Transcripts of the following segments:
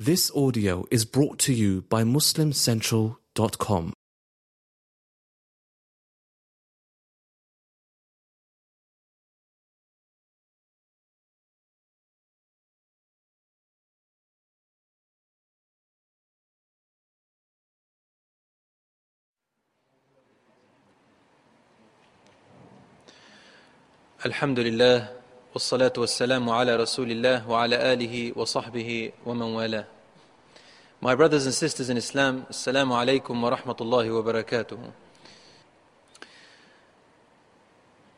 This audio is brought to you by MuslimCentral.com. Alhamdulillah. والصلاة والسلام على رسول الله وعلى آله وصحبه ومن والاه My brothers and sisters in Islam, Assalamu alaikum wa rahmatullahi wa barakatuh.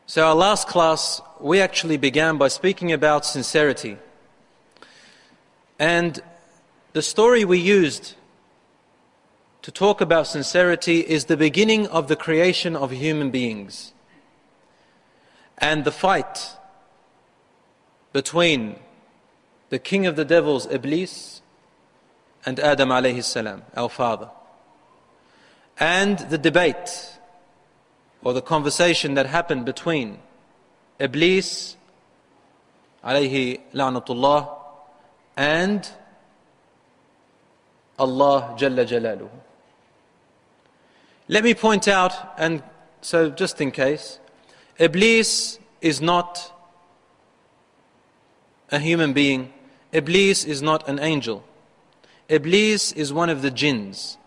So our last class, we actually began by speaking about sincerity. And the story we used to talk about sincerity is the beginning of the creation of human beings and the fight between the king of the devils, Iblis, and Adam alayhi salam, our father. And the debate or the conversation that happened between Iblis alayhi la'natullah and Allah Jalla Jalaluhu. Let me point out, and so just in case, Iblis is not a human being. Iblis is not an angel. Iblis is one of the jinns.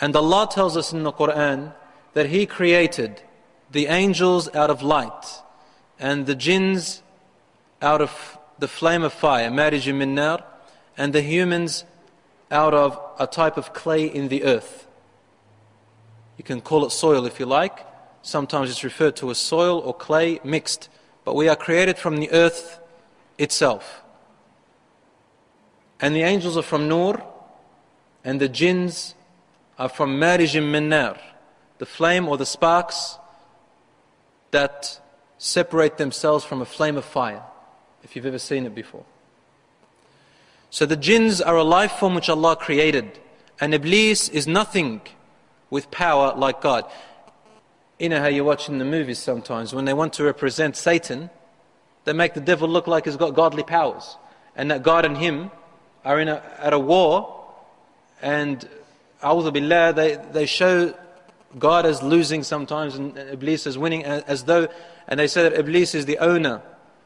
And Allah tells us in the Quran that He created the angels out of light and the jinns out of the flame of fire, marij min nar, and the humans out of a type of clay in the earth. You can call it soil if you like. Sometimes it's referred to as soil or clay mixed. But we are created from the earth itself. And the angels are from Nur, and the jinns are from Marijim Minnar, the flame or the sparks that separate themselves from a flame of fire, if you've ever seen it before. So the jinns are a life form which Allah created, and Iblis is nothing with power like God. You know how you watch in the movies sometimes when they want to represent Satan, they make the devil look like he's got godly powers, and that God and him are in a, at a war, and billah, they, they show God as losing sometimes and Iblis as winning, as though, and they say that Iblis is the owner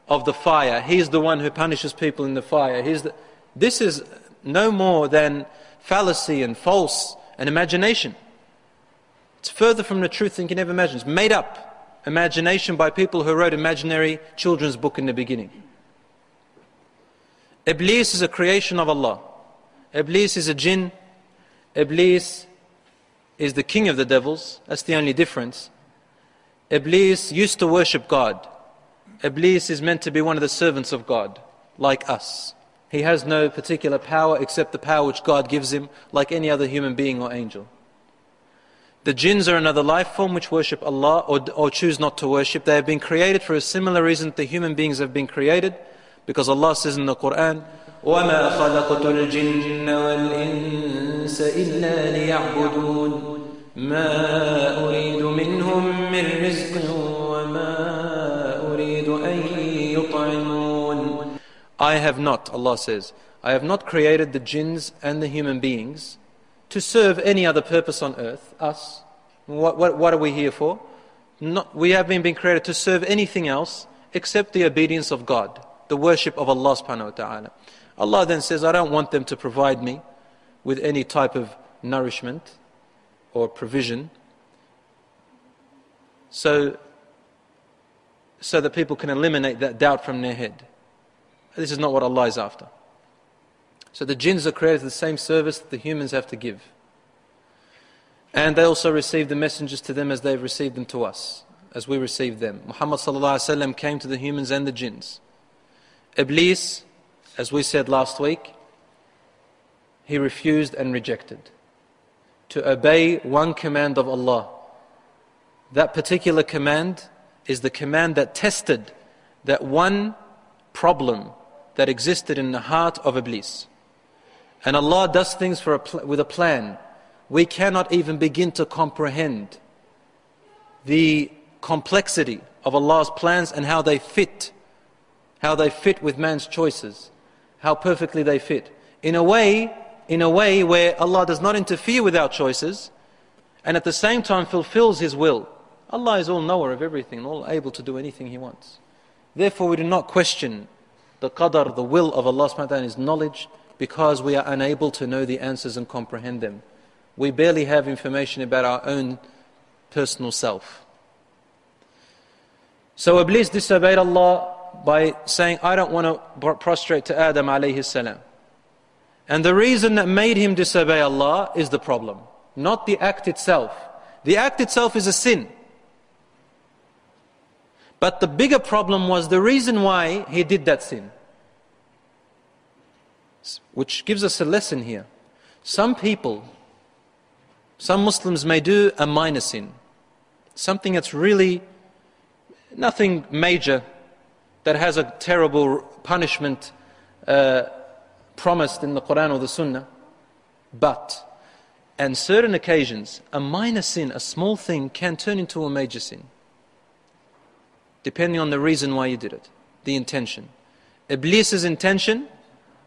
of the fire. He's the one who punishes people in the fire. He's the, this is no more than fallacy and false and imagination. It's further from the truth than you can ever imagine. It's made up imagination by people who wrote imaginary children's book in the beginning. Iblis is a creation of Allah. Iblis is a jinn. Iblis is the king of the devils. That's the only difference. Iblis used to worship God. Iblis is meant to be one of the servants of God, like us. He has no particular power except the power which God gives him, like any other human being or angel. The jinns are another life form which worship Allah or, or choose not to worship. They have been created for a similar reason that the human beings have been created. Because Allah says in the Quran, وَمَا خَلَقْتُ الْجِنَّ وَالْإِنسَ إِلَّا لِيَعْبُدُونَ ما أريد منهم من رزق وما أريد أن يطعمون I have not, Allah says, I have not created the jinns and the human beings to serve any other purpose on earth, us. What, what, what are we here for? Not, we haven't been created to serve anything else except the obedience of God the worship of Allah subhanahu wa ta'ala. Allah then says, I don't want them to provide me with any type of nourishment or provision. So, so that people can eliminate that doubt from their head. This is not what Allah is after. So the jinns are created the same service that the humans have to give. And they also receive the messengers to them as they've received them to us, as we receive them. Muhammad came to the humans and the jinns. Iblis, as we said last week, he refused and rejected to obey one command of Allah. That particular command is the command that tested that one problem that existed in the heart of Iblis. And Allah does things for a with a plan. We cannot even begin to comprehend the complexity of Allah's plans and how they fit how they fit with man's choices, how perfectly they fit. in a way, in a way where Allah does not interfere with our choices and at the same time fulfills His will. Allah is all knower of everything, all able to do anything He wants. Therefore, we do not question the qadr, the will of Allah subhanahu wa ta'ala and His knowledge because we are unable to know the answers and comprehend them. We barely have information about our own personal self. So Iblis disobeyed Allah by saying, I don't want to prostrate to Adam alayhi salam. And the reason that made him disobey Allah is the problem, not the act itself. The act itself is a sin. But the bigger problem was the reason why he did that sin. Which gives us a lesson here. Some people, some Muslims may do a minor sin, something that's really nothing major, that has a terrible punishment uh, promised in the Quran or the Sunnah. But, on certain occasions, a minor sin, a small thing, can turn into a major sin depending on the reason why you did it, the intention. Iblis's intention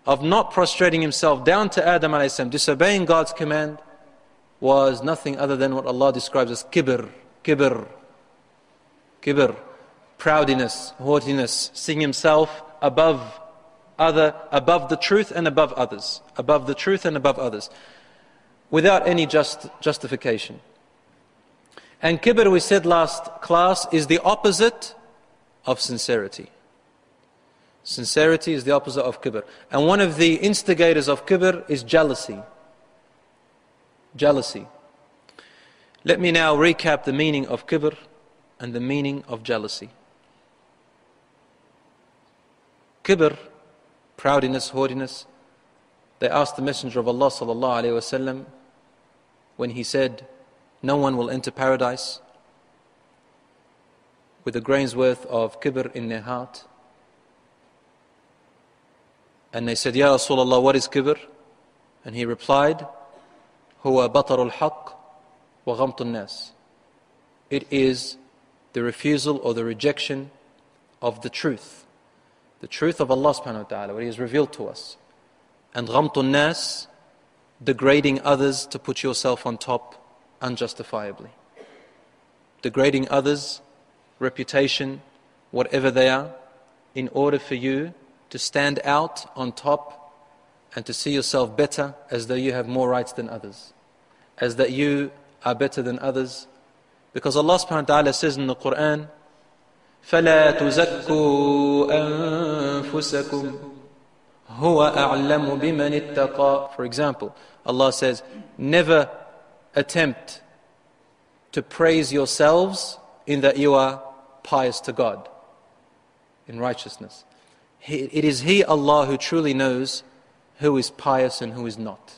of not prostrating himself down to Adam salam, disobeying God's command, was nothing other than what Allah describes as kibr, kibr, kibr, proudiness, haughtiness, seeing himself above other, above the truth and above others, above the truth and above others, without any just justification. And kibr, we said last class, is the opposite of sincerity. Sincerity is the opposite of kibr. And one of the instigators of kibr is jealousy. Jealousy. Let me now recap the meaning of kibr and the meaning of jealousy. Kibr, proudness, haughtiness. They asked the Messenger of Allah sallallahu when he said, "No one will enter paradise with a grain's worth of kibr in their heart. And they said, Ya Rasulullah, what is kibr? And he replied, هو بطر الحق وغمط الناس. It is the refusal or the rejection of the truth. The truth of Allah subhanahu wa ta'ala, what He has revealed to us. And غمط الناس, degrading others to put yourself on top unjustifiably. Degrading others reputation, whatever they are, in order for you to stand out on top and to see yourself better as though you have more rights than others, as that you are better than others. Because Allah subhanahu wa ta'ala says in the Quran, فَلَا تُزَكُّوا أَنفُسَكُمْ هُوَ أَعْلَمُ بِمَنِ اتَّقَى For example, Allah says, never attempt to praise yourselves in that you are pious to God in righteousness. It is He, Allah, who truly knows who is pious and who is not.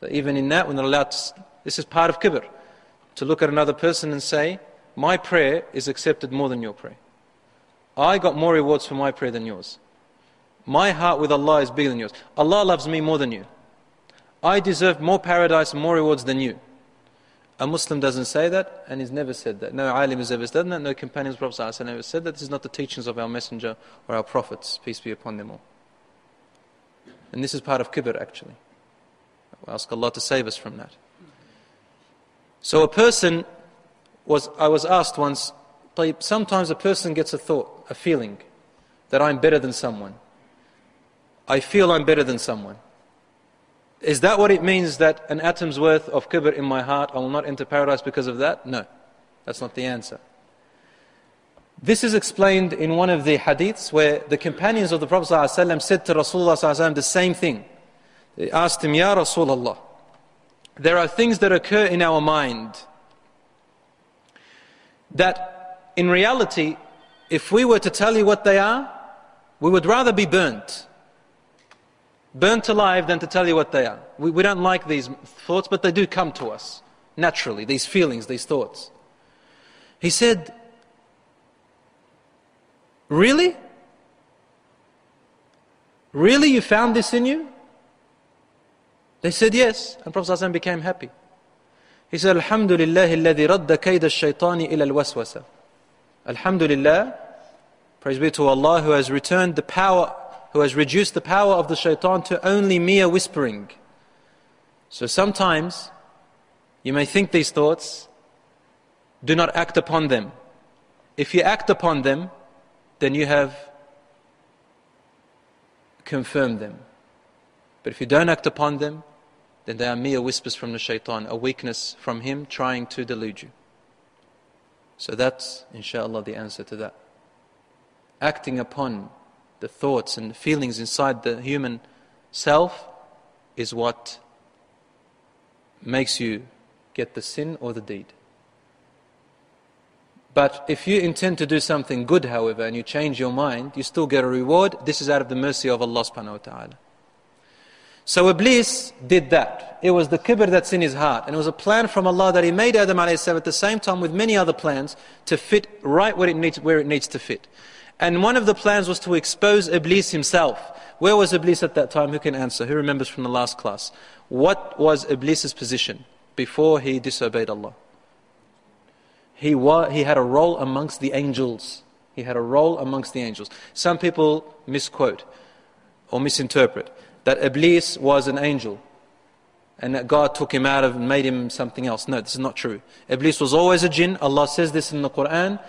So even in that, we're not allowed to, this is part of kibr, to look at another person and say, My prayer is accepted more than your prayer. I got more rewards for my prayer than yours. My heart with Allah is bigger than yours. Allah loves me more than you. I deserve more paradise and more rewards than you. A Muslim doesn't say that and he's never said that. No alim has ever said that, no companions of Prophet ﷺ ever said that. This is not the teachings of our messenger or our prophets, peace be upon them all. And this is part of kibr actually. Ask Allah to save us from that. So a person was, I was asked once, sometimes a person gets a thought, a feeling that I'm better than someone. I feel I'm better than someone. Is that what it means that an atom's worth of kibr in my heart, I will not enter paradise because of that? No, that's not the answer. This is explained in one of the hadiths where the companions of the Prophet ﷺ said to Rasulullah ﷺ the same thing. They asked him, Ya Rasulullah, there are things that occur in our mind that in reality, if we were to tell you what they are, we would rather be burnt burnt alive than to tell you what they are. We, we don't like these thoughts, but they do come to us naturally, these feelings, these thoughts. He said, Really? Really, you found this in you? They said yes, and Prophet ﷺ became happy. He said, Alhamdulillah, الذي رد كيد الشيطان إلى الوسوسة. Alhamdulillah, praise be to Allah who has returned the power who has reduced the power of the shaitan to only mere whispering. So sometimes you may think these thoughts, do not act upon them. If you act upon them, then you have confirmed them. But if you don't act upon them, then they are mere whispers from the shaitan, a weakness from him trying to delude you. So that's, inshallah, the answer to that. Acting upon the thoughts and feelings inside the human self is what makes you get the sin or the deed. But if you intend to do something good, however, and you change your mind, you still get a reward. This is out of the mercy of Allah subhanahu wa ta'ala. So Iblis did that. It was the kibr that's in his heart. And it was a plan from Allah that He made Adam salam at the same time with many other plans to fit right where it needs, where it needs to fit. And one of the plans was to expose Iblis himself. Where was Iblis at that time? Who can answer? Who remembers from the last class? What was Iblis's position before he disobeyed Allah? He, wa- he had a role amongst the angels. He had a role amongst the angels. Some people misquote or misinterpret that Iblis was an angel and that God took him out of and made him something else. No, this is not true. Iblis was always a jinn. Allah says this in the Quran,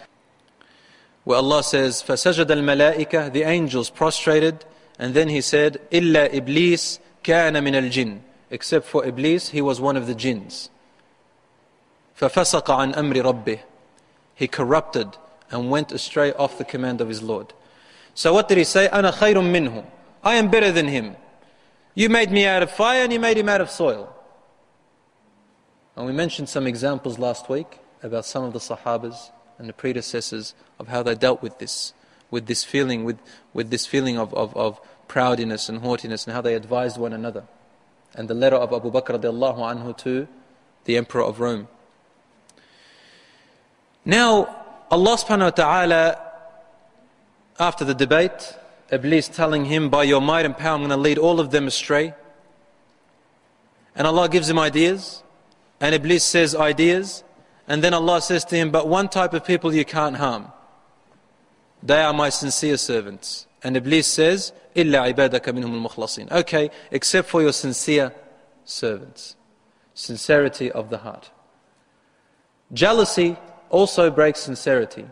where Allah says, فَسَجَدَ الْمَلَائِكَةِ The angels prostrated, and then He said, إِلَّا إِبْلِيسَ كَانَ مِنَ الْجِنِّ Except for Iblis, he was one of the jinns. فَفَسَقَ عَنْ أَمْرِ رَبِّهِ He corrupted and went astray off the command of his Lord. So what did he say? أَنَا خَيْرٌ مِّنْهُ I am better than him. You made me out of fire and you made him out of soil. And we mentioned some examples last week about some of the Sahabas and the predecessors of how they dealt with this, with this feeling, with, with this feeling of, of, of proudness and haughtiness and how they advised one another. And the letter of Abu Bakr radiallahu anhu to the Emperor of Rome. Now, Allah subhanahu wa ta'ala, after the debate, Iblis telling him, By your might and power, I'm going to lead all of them astray. And Allah gives him ideas, and Iblis says ideas, and then Allah says to him, But one type of people you can't harm. They are my sincere servants. And Iblis says, إِلَّا عِبَادَكَ مِنْهُمُ الْمُخْلَصِينَ Okay, except for your sincere servants. Sincerity of the heart. Jealousy also breaks sincerity.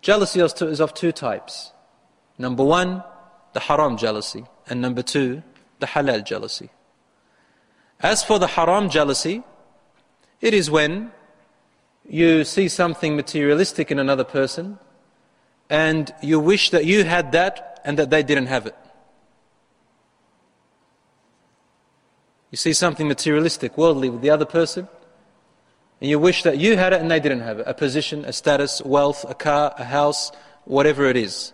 Jealousy is of two types. Number one, the haram jealousy. And number two, the halal jealousy. As for the haram jealousy, it is when you see something materialistic in another person and you wish that you had that and that they didn't have it. You see something materialistic, worldly with the other person, and you wish that you had it and they didn't have it. A position, a status, wealth, a car, a house, whatever it is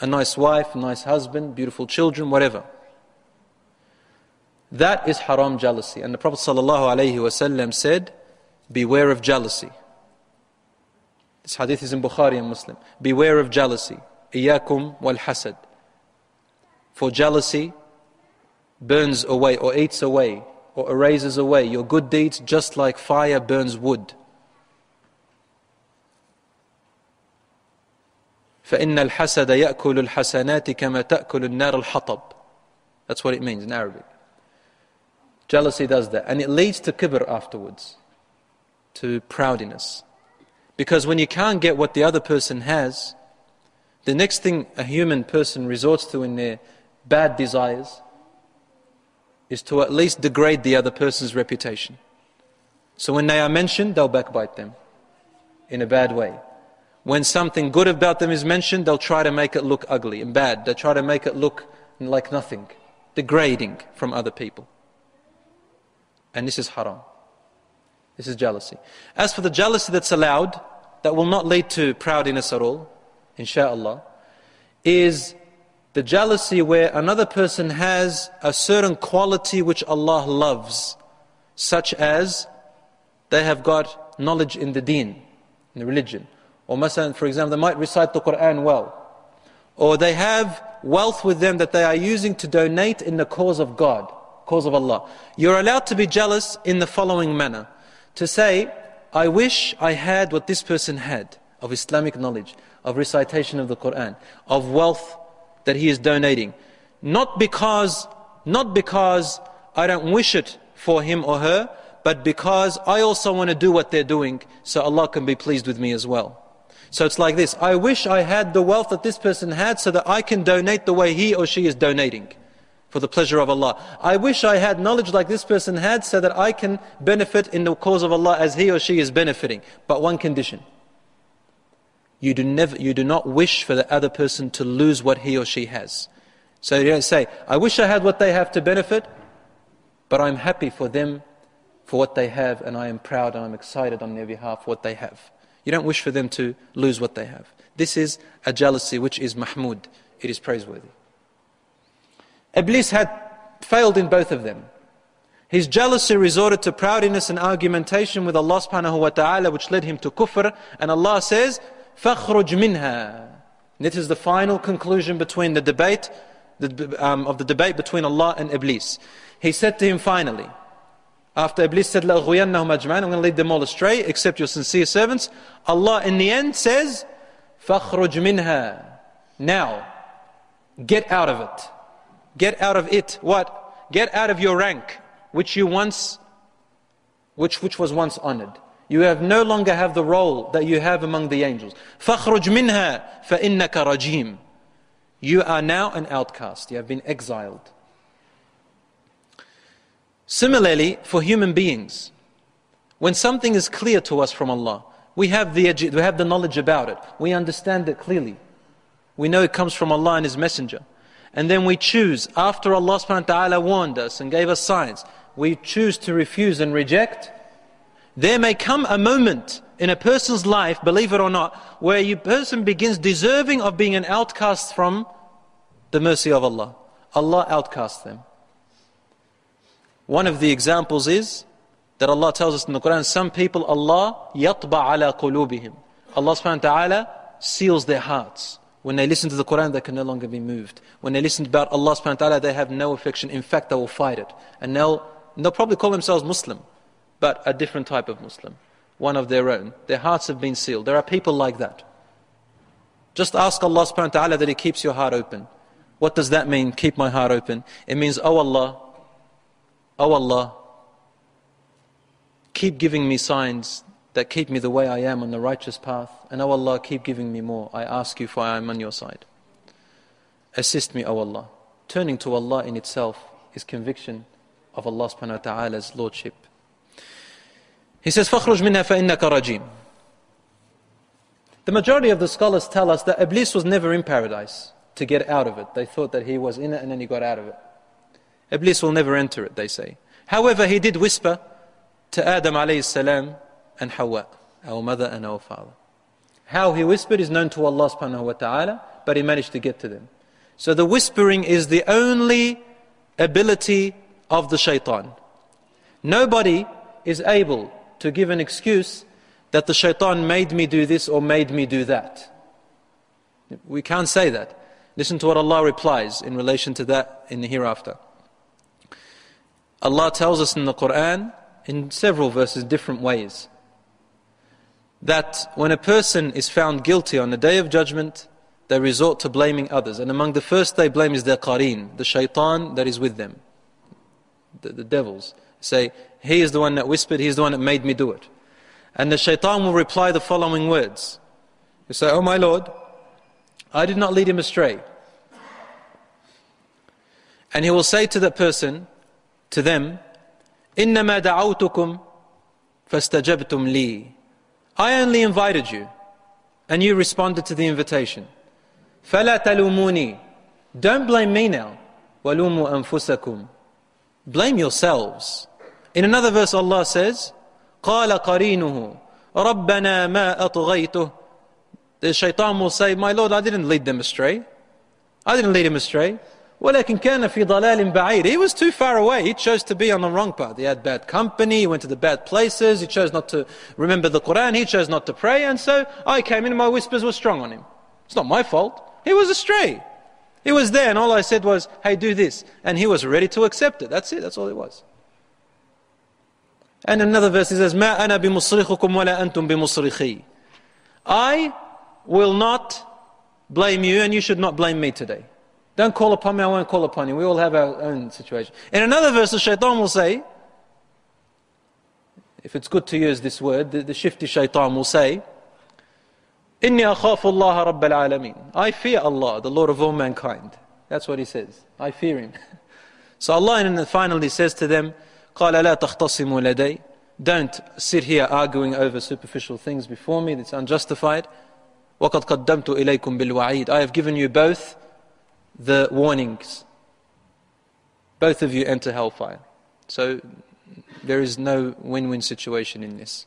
a nice wife, a nice husband, beautiful children, whatever. That is haram jealousy. And the Prophet ﷺ said, Beware of jealousy. This hadith is in Bukhari and Muslim. Beware of jealousy. Iyakum wal hasad. For jealousy burns away or eats away or erases away your good deeds just like fire burns wood. فإن الحسد يأكل الحسنات كما تأكل النار الحطب That's what it means in Arabic. Jealousy does that. And it leads to kibr afterwards, to proudness. Because when you can't get what the other person has, the next thing a human person resorts to in their bad desires is to at least degrade the other person's reputation. So when they are mentioned, they'll backbite them in a bad way when something good about them is mentioned, they'll try to make it look ugly and bad. They'll try to make it look like nothing, degrading from other people. And this is haram. This is jealousy. As for the jealousy that's allowed, that will not lead to proudness at all, inshallah, is the jealousy where another person has a certain quality which Allah loves, such as they have got knowledge in the deen, in the religion or masalan, for example, they might recite the Quran well. Or they have wealth with them that they are using to donate in the cause of God, cause of Allah. You're allowed to be jealous in the following manner. To say, I wish I had what this person had of Islamic knowledge, of recitation of the Quran, of wealth that he is donating. Not because, not because I don't wish it for him or her, but because I also want to do what they're doing so Allah can be pleased with me as well. So it's like this I wish I had the wealth that this person had so that I can donate the way he or she is donating for the pleasure of Allah. I wish I had knowledge like this person had so that I can benefit in the cause of Allah as he or she is benefiting. But one condition. You do, never, you do not wish for the other person to lose what he or she has. So you don't say, I wish I had what they have to benefit, but I'm happy for them for what they have and I am proud and I'm excited on their behalf for what they have. You don't wish for them to lose what they have. This is a jealousy which is mahmud. It is praiseworthy. Iblis had failed in both of them. His jealousy resorted to proudness and argumentation with Allah subhanahu wa ta'ala which led him to kufr. And Allah says, فَخْرُجْ مِنْهَا This is the final conclusion between the debate, the, um, of the debate between Allah and Iblis. He said to him finally, after Iblis said, لَأَغْوِيَنَّهُمْ أَجْمَعِينَ I'm going to lead them all astray, except your sincere servants. Allah in the end says, فَخْرُجْ مِنْهَا Now, get out of it. Get out of it. What? Get out of your rank, which you once, which, which was once honored. You have no longer have the role that you have among the angels. فَخْرُجْ مِنْهَا فَإِنَّكَ رَجِيمٌ You are now an outcast. You have been exiled. Similarly, for human beings, when something is clear to us from Allah, we have the, we have the knowledge about it. We understand it clearly. We know it comes from Allah and His Messenger. And then we choose, after Allah subhanahu wa ta'ala warned us and gave us signs, we choose to refuse and reject. There may come a moment in a person's life, believe it or not, where a person begins deserving of being an outcast from the mercy of Allah. Allah outcasts them. One of the examples is that Allah tells us in the Quran, some people Allah yatba ala qulubihim. Allah subhanahu wa ta'ala seals their hearts. When they listen to the Quran, they can no longer be moved. When they listen about Allah subhanahu wa ta'ala, they have no affection. In fact, they will fight it. And they'll, they'll probably call themselves Muslim, but a different type of Muslim. One of their own. Their hearts have been sealed. There are people like that. Just ask Allah subhanahu wa ta'ala that He keeps your heart open. What does that mean, keep my heart open? It means, oh Allah, Oh Allah, keep giving me signs that keep me the way I am on the righteous path. And oh Allah, keep giving me more. I ask you for I am on your side. Assist me, O Allah. Turning to Allah in itself is conviction of Allah subhanahu wa ta'ala's lordship. He says, فَخْرُجْ مِنْهَا فَإِنَّكَ رَجِيمٌ The majority of the scholars tell us that Iblis was never in paradise to get out of it. They thought that he was in it and then he got out of it. Iblis will never enter it, they say. However, he did whisper to Adam alayhi salam and Hawa, our mother and our father. How he whispered is known to Allah subhanahu wa ta'ala, but he managed to get to them. So the whispering is the only ability of the shaitan. Nobody is able to give an excuse that the shaitan made me do this or made me do that. We can't say that. Listen to what Allah replies in relation to that in the hereafter. Allah tells us in the Quran, in several verses, different ways, that when a person is found guilty on the day of judgment, they resort to blaming others. And among the first they blame is their qareen, the shaitan that is with them, the, the devils. Say, he is the one that whispered, he is the one that made me do it. And the shaitan will reply the following words. You say, Oh my Lord, I did not lead him astray. And he will say to that person, to them, إِنَّمَا دَعَوْتُكُمْ فَاسْتَجَبْتُمْ لِي I only invited you, and you responded to the invitation. فَلَا تَلُومُونِي Don't blame me now. وَلُومُوا أَنفُسَكُمْ Blame yourselves. In another verse Allah says, قَالَ قَرِينُهُ رَبَّنَا مَا أَطْغَيْتُهُ The shaitan will say, My Lord, I didn't lead them astray. I didn't lead him astray. ولكن كان في ضلال بعيد. He was too far away. He chose to be on the wrong path. He had bad company. He went to the bad places. He chose not to remember the Quran. He chose not to pray. And so I came in and my whispers were strong on him. It's not my fault. He was astray. He was there and all I said was, hey, do this. And he was ready to accept it. That's it. That's all it was. And another verse he says, ما أنا بمصرخكم ولا أنتم بمصرخي. I will not blame you and you should not blame me today. Don't call upon me, I won't call upon you. We all have our own situation. In another verse, the shaitan will say, if it's good to use this word, the, the shifty shaitan will say, إني أخاف الله رب العالمين. I fear Allah, the Lord of all mankind. That's what he says. I fear him. so Allah finally says to them, قال لا تختصموا لدي. Don't sit here arguing over superficial things before me that's unjustified. وقد قدمت إليكم بالوعيد. I have given you both the warnings. Both of you enter hellfire. So there is no win-win situation in this.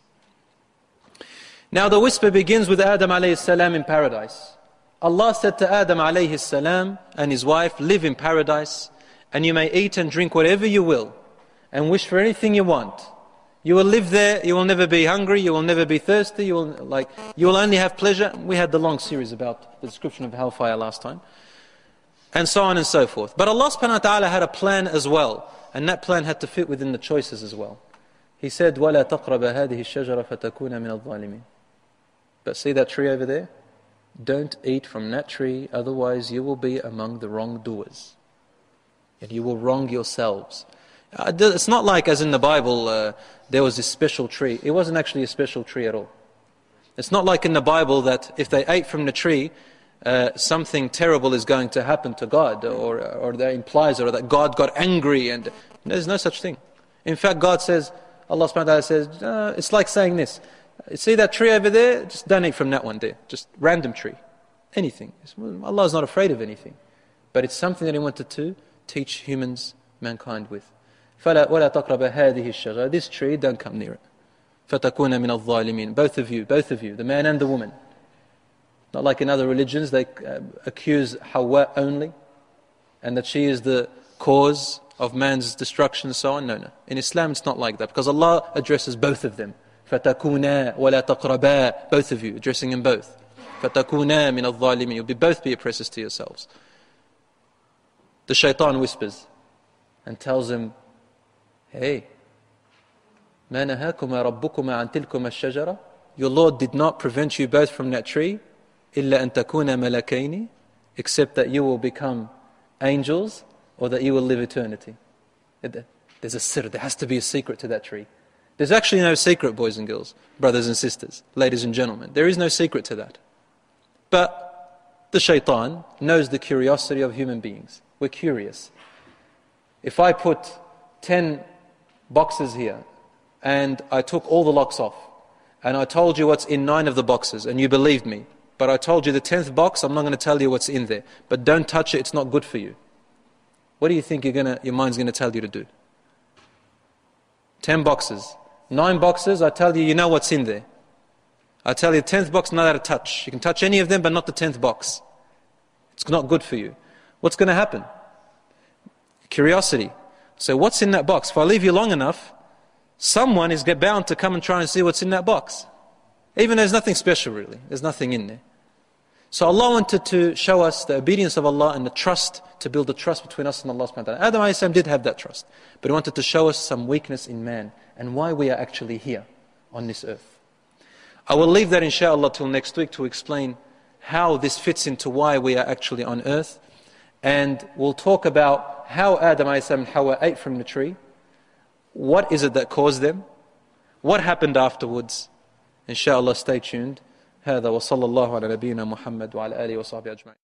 Now the whisper begins with Adam alayhi salam in paradise. Allah said to Adam alayhi salam and his wife, live in paradise and you may eat and drink whatever you will and wish for anything you want. You will live there, you will never be hungry, you will never be thirsty, you will, like, you will only have pleasure. We had the long series about the description of hellfire last time And so on and so forth. But Allah subhanahu wa ta'ala had a plan as well. And that plan had to fit within the choices as well. He said, وَلَا تَقْرَبَ هَذِهِ الشَّجَرَ فَتَكُونَ مِنَ الظَّالِمِينَ but see that tree over there? Don't eat from that tree, otherwise you will be among the wrongdoers. And you will wrong yourselves. Uh, it's not like, as in the Bible, uh, there was this special tree. It wasn't actually a special tree at all. It's not like in the Bible that if they ate from the tree, uh, something terrible is going to happen to God, or, or that implies or that God got angry, and there's no such thing. In fact, God says, Allah subhanahu wa ta'ala says, uh, it's like saying this See that tree over there? Just donate from that one there. Just random tree. Anything. Allah is not afraid of anything. But it's something that He wanted to teach humans, mankind with. فلا ولا تقرب هذه الشجرة. This tree, don't come near it. فتكون من الظالمين. Both of you, both of you, the man and the woman. Not like in other religions, they uh, accuse Hawa only, and that she is the cause of man's destruction and so on. No, no. In Islam, it's not like that because Allah addresses both of them. فتكونا ولا تقربا both of you addressing them both فتكونا من الظالمين you'll be both be oppressors to yourselves the shaitan whispers and tells him hey ما نهاكما ربكما عن تلكما الشجرة your Lord did not prevent you both from that tree إلا أن تكونا ملكين except that you will become angels or that you will live eternity there's a sir there has to be a secret to that tree there's actually no secret, boys and girls, brothers and sisters, ladies and gentlemen. There is no secret to that. But the shaitan knows the curiosity of human beings. We're curious. If I put 10 boxes here and I took all the locks off and I told you what's in nine of the boxes and you believed me, but I told you the 10th box, I'm not going to tell you what's in there. But don't touch it, it's not good for you. What do you think gonna, your mind's going to tell you to do? 10 boxes. Nine boxes, I tell you, you know what's in there. I tell you, the tenth box, not how to touch. You can touch any of them, but not the tenth box. It's not good for you. What's going to happen? Curiosity. So, what's in that box? If I leave you long enough, someone is bound to come and try and see what's in that box. Even though there's nothing special, really. There's nothing in there. So Allah wanted to show us the obedience of Allah and the trust, to build the trust between us and Allah subhanahu wa ta'ala. Adam did have that trust. But he wanted to show us some weakness in man and why we are actually here on this earth. I will leave that inshallah till next week to explain how this fits into why we are actually on earth. And we'll talk about how Adam and Hawa ate from the tree. What is it that caused them? What happened afterwards? Inshallah, stay tuned. هذا وصلى الله على نبينا محمد وعلى آله وصحبه أجمعين.